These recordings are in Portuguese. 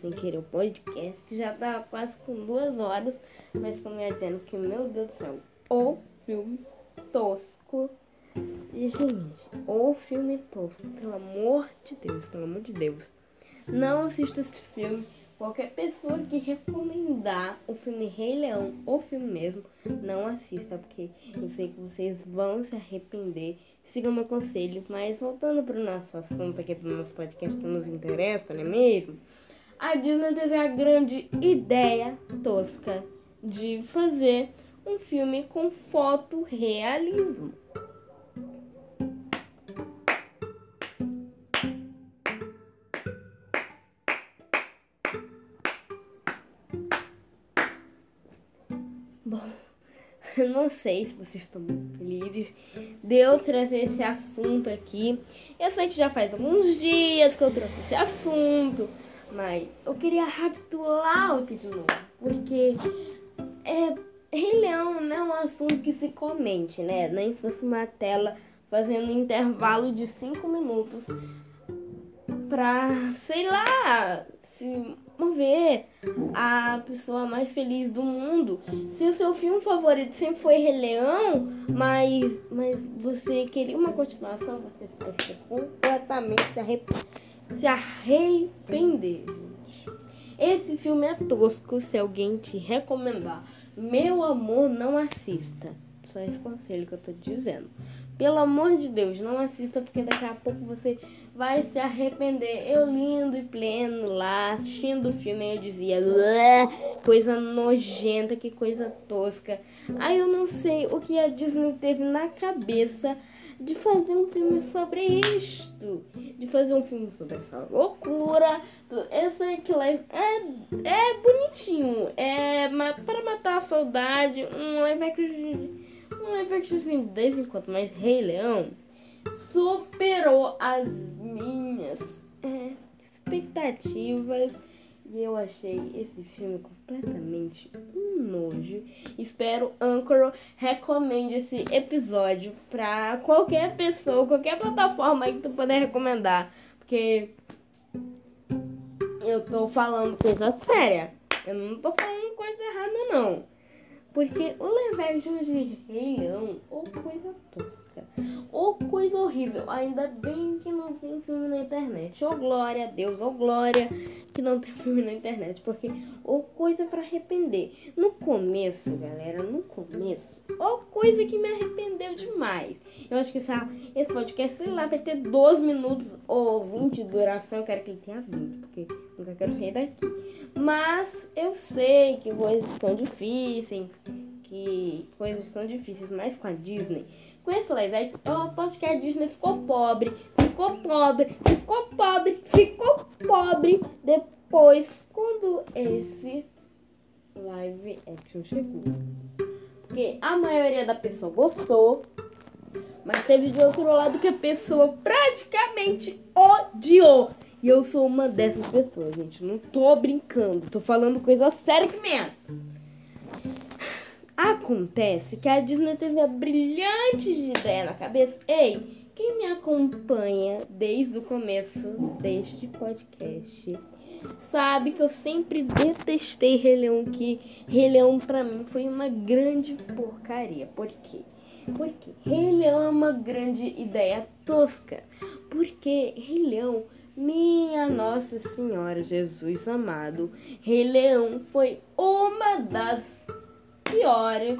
sem querer o podcast, que já tá quase com duas horas, mas como eu ia dizendo que, meu Deus do céu, o filme tosco. E, gente, o filme tosco, pelo amor de Deus, pelo amor de Deus. Não assista esse filme. Qualquer pessoa que recomendar o filme Rei Leão, ou filme mesmo, não assista, porque eu sei que vocês vão se arrepender. Sigam meu conselho. Mas voltando para o nosso assunto aqui do nosso podcast que nos interessa, não é mesmo? A Disney teve a grande ideia tosca de fazer um filme com fotorrealismo. Bom, eu não sei se vocês estão muito felizes de eu trazer esse assunto aqui. Eu sei que já faz alguns dias que eu trouxe esse assunto, mas eu queria recapitular aqui de novo, porque é, Rei Leão não é um assunto que se comente, né? Nem se fosse uma tela fazendo um intervalo de 5 minutos pra, sei lá, se mover a pessoa mais feliz do mundo. Se o seu filme favorito sempre foi Rei Leão, mas, mas você queria uma continuação, você ser completamente se, arrep se arrepender, gente. Esse filme é tosco se alguém te recomendar. Meu amor, não assista. Só esse conselho que eu tô dizendo. Pelo amor de Deus, não assista porque daqui a pouco você vai se arrepender. Eu lindo e pleno lá, assistindo o filme, eu dizia, coisa nojenta, que coisa tosca. Aí eu não sei o que a Disney teve na cabeça de fazer um filme sobre isto, de fazer um filme sobre essa loucura. Esse aqui é, é bonitinho, é para matar a saudade, um live action um live action de vez em quando, mas Rei Leão superou as minhas é, expectativas. E eu achei esse filme completamente um nojo. Espero Anchor recomende esse episódio pra qualquer pessoa, qualquer plataforma que tu puder recomendar. Porque eu tô falando coisa séria. Eu não tô falando coisa errada, não. Porque o action de Rei Leão, ou coisa tosca, ou coisa horrível. Ainda bem que não tem filme na internet. Ou glória a Deus, ou glória que não tem filme na internet. Porque, ou coisa para arrepender. No começo, galera, no começo, ou coisa que me arrependeu demais. Eu acho que esse podcast, sei lá, vai ter 12 minutos ou 20 de duração. Eu quero que ele tenha 20, porque nunca quero sair daqui. Mas eu sei que coisas estão difíceis, que coisas estão difíceis, mas com a Disney, com esse live action, eu aposto que a Disney ficou pobre, ficou pobre, ficou pobre, ficou pobre depois quando esse live action chegou. Porque a maioria da pessoa gostou, mas teve de outro lado que a pessoa praticamente odiou. E eu sou uma dessas pessoas, gente. Não tô brincando. Tô falando coisa séria que mesmo. Acontece que a Disney teve a brilhante ideia na cabeça. Ei, quem me acompanha desde o começo deste podcast sabe que eu sempre detestei Rei Leão, que Rei Leão pra mim foi uma grande porcaria. Por quê? Porque Rei Leão é uma grande ideia tosca. Porque Rei Leão minha Nossa Senhora Jesus amado, Rei Leão foi uma das piores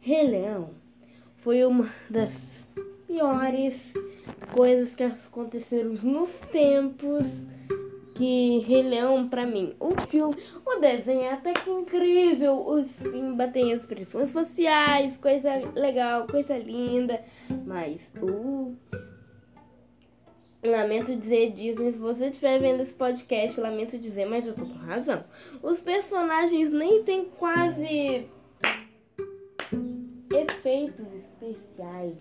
Rei Leão foi uma das piores coisas que aconteceram nos tempos que Rei Leão, pra mim, o filme, o desenho é até que incrível. O Simba tem expressões faciais, coisa legal, coisa linda. Mas o. Lamento dizer, Disney, se você estiver vendo esse podcast, lamento dizer, mas eu tô com razão. Os personagens nem tem quase efeitos especiais.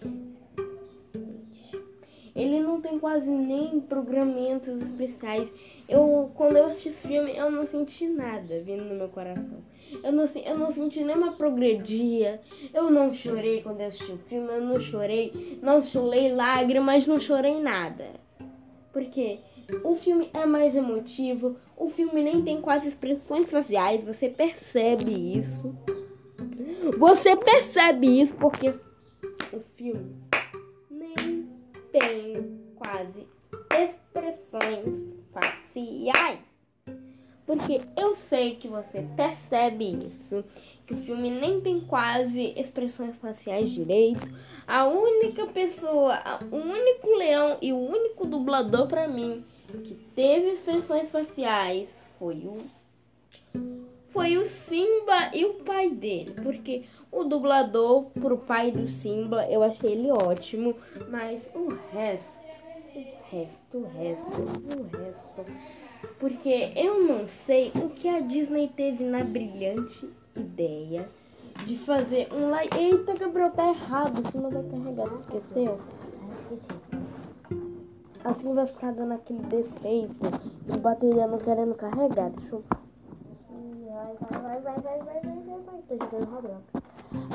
Ele não tem quase nem programamentos especiais. Eu, quando eu assisti esse filme, eu não senti nada vindo no meu coração. Eu não, eu não senti nenhuma progredia. Eu não chorei quando eu assisti o filme, eu não chorei, não chorei lágrimas, não chorei nada. Porque o filme é mais emotivo, o filme nem tem quase expressões faciais, você percebe isso. Você percebe isso porque o filme tem quase expressões faciais. Porque eu sei que você percebe isso, que o filme nem tem quase expressões faciais direito. A única pessoa, o único leão e o único dublador para mim que teve expressões faciais foi o foi o Simba e o pai dele, porque o dublador pro pai do Simba eu achei ele ótimo, mas o resto, o resto, o resto, o resto, porque eu não sei o que a Disney teve na brilhante ideia de fazer um live. Eita, Gabriel, tá errado, o Simba vai carregar, tu esqueceu? Assim vai ficar dando aquele defeito de bateria não querendo carregar. Deixa eu. Vai, vai, vai, vai, vai, vai.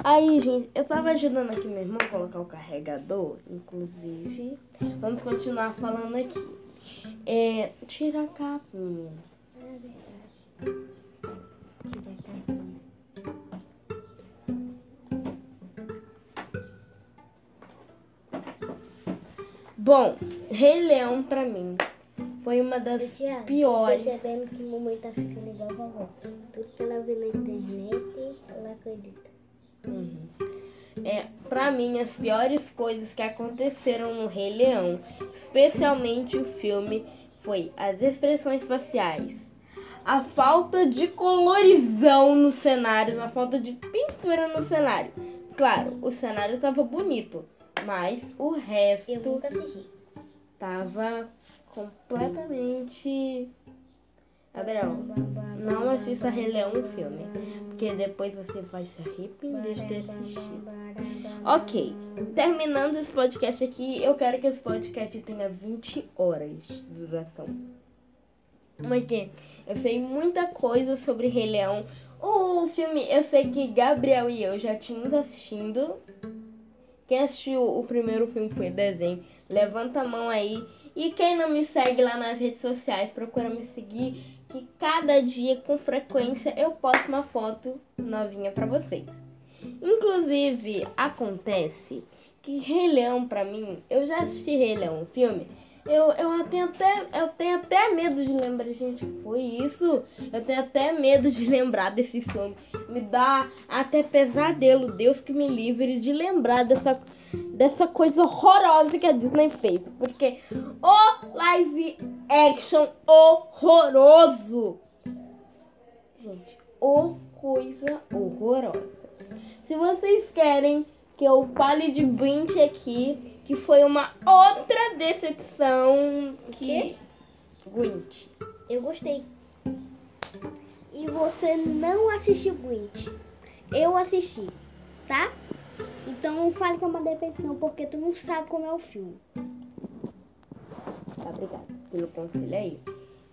Aí, gente, eu tava ajudando aqui meu irmão a colocar o carregador, inclusive. Vamos continuar falando aqui. É. Tira a capinha. Tira a capinha. Bom, Rei Leão pra mim foi uma das Tia, piores. Percebendo que mamãe tá ficando igual a vovó. Tudo que ela vê na internet, ela acredita. Uhum. É, pra mim, as piores coisas que aconteceram no Rei Leão, especialmente o filme, foi as expressões faciais, a falta de colorizão no cenário, a falta de pintura no cenário. Claro, o cenário tava bonito, mas o resto Eu nunca assisti. tava completamente. Gabriel, não assista Rei Leão o filme, porque depois você vai se arrepender de ter assistido. Ok, terminando esse podcast aqui, eu quero que esse podcast tenha 20 horas de duração. Porque eu sei muita coisa sobre Rei Leão. O filme, eu sei que Gabriel e eu já tínhamos assistindo. Quem assistiu o primeiro filme foi desenho, levanta a mão aí. E quem não me segue lá nas redes sociais, procura me seguir, que cada dia, com frequência, eu posto uma foto novinha pra vocês. Inclusive, acontece que Rei Leão, pra mim, eu já assisti Rei Leão, o filme. Eu, eu, tenho até, eu tenho até medo de lembrar, gente, foi isso? Eu tenho até medo de lembrar desse filme. Me dá até pesadelo, Deus que me livre de lembrar dessa, dessa coisa horrorosa que a Disney fez. Porque o live action horroroso. Gente, o coisa horrorosa. Se vocês querem que eu fale de Brint aqui, que foi uma outra decepção que Grinch. Eu gostei. E você não assistiu Grinch. Eu assisti, tá? Então fale que é uma decepção, porque tu não sabe como é o filme. Tá, obrigada pelo conselho aí.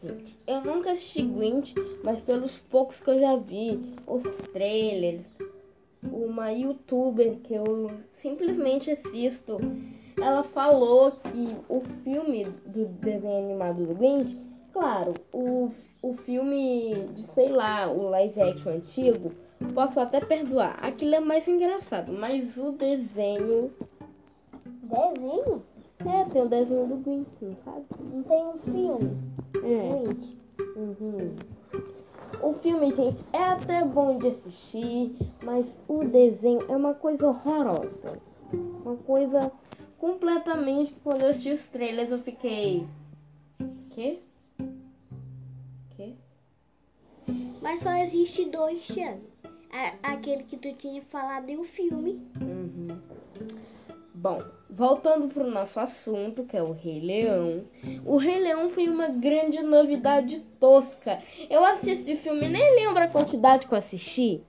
Gente, eu nunca assisti Grinch, mas pelos poucos que eu já vi, os trailers, uma youtuber que eu simplesmente assisto, ela falou que o filme do desenho animado do Grinch, claro, o, o filme de, sei lá, o live action antigo, posso até perdoar. Aquilo é mais engraçado, mas o desenho. Desenho? É, tem o desenho do Grinch, não sabe? Não tem um filme. É. Grinch. Uhum. O filme, gente, é até bom de assistir, mas o desenho é uma coisa horrorosa. Uma coisa completamente. Quando eu assisti os trailers, eu fiquei. Quê? Quê? Mas só existe dois, Thiago. A- Aquele que tu tinha falado e o filme. Uhum. Bom, voltando pro nosso assunto, que é o Rei Leão. O Rei Leão foi uma grande novidade tosca. Eu assisti esse filme, nem lembro a quantidade que eu assisti.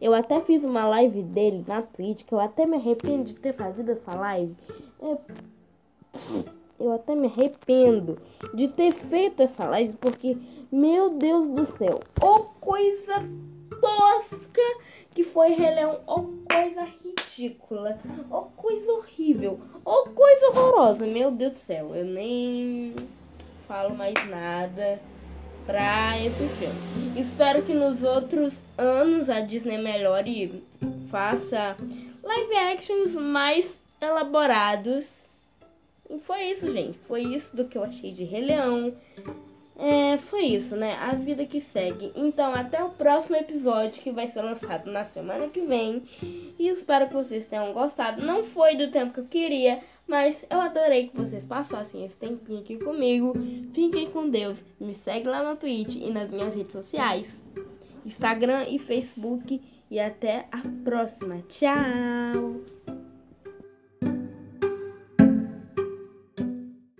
Eu até fiz uma live dele na Twitch, que eu até me arrependo de ter fazido essa live. É, eu até me arrependo de ter feito essa live, porque, meu Deus do céu, ô coisa tosca que foi Rei Leão, ô coisa ridícula, ô coisa horrível, ô coisa horrorosa, meu Deus do céu, eu nem falo mais nada pra esse filme. Espero que nos outros anos a Disney melhore e faça live actions mais elaborados. E foi isso, gente. Foi isso do que eu achei de Rei Leão. É, foi isso, né? A vida que segue. Então, até o próximo episódio que vai ser lançado na semana que vem. E espero que vocês tenham gostado. Não foi do tempo que eu queria, mas eu adorei que vocês passassem esse tempinho aqui comigo. Fiquem com Deus. Me segue lá na Twitch e nas minhas redes sociais: Instagram e Facebook. E até a próxima. Tchau!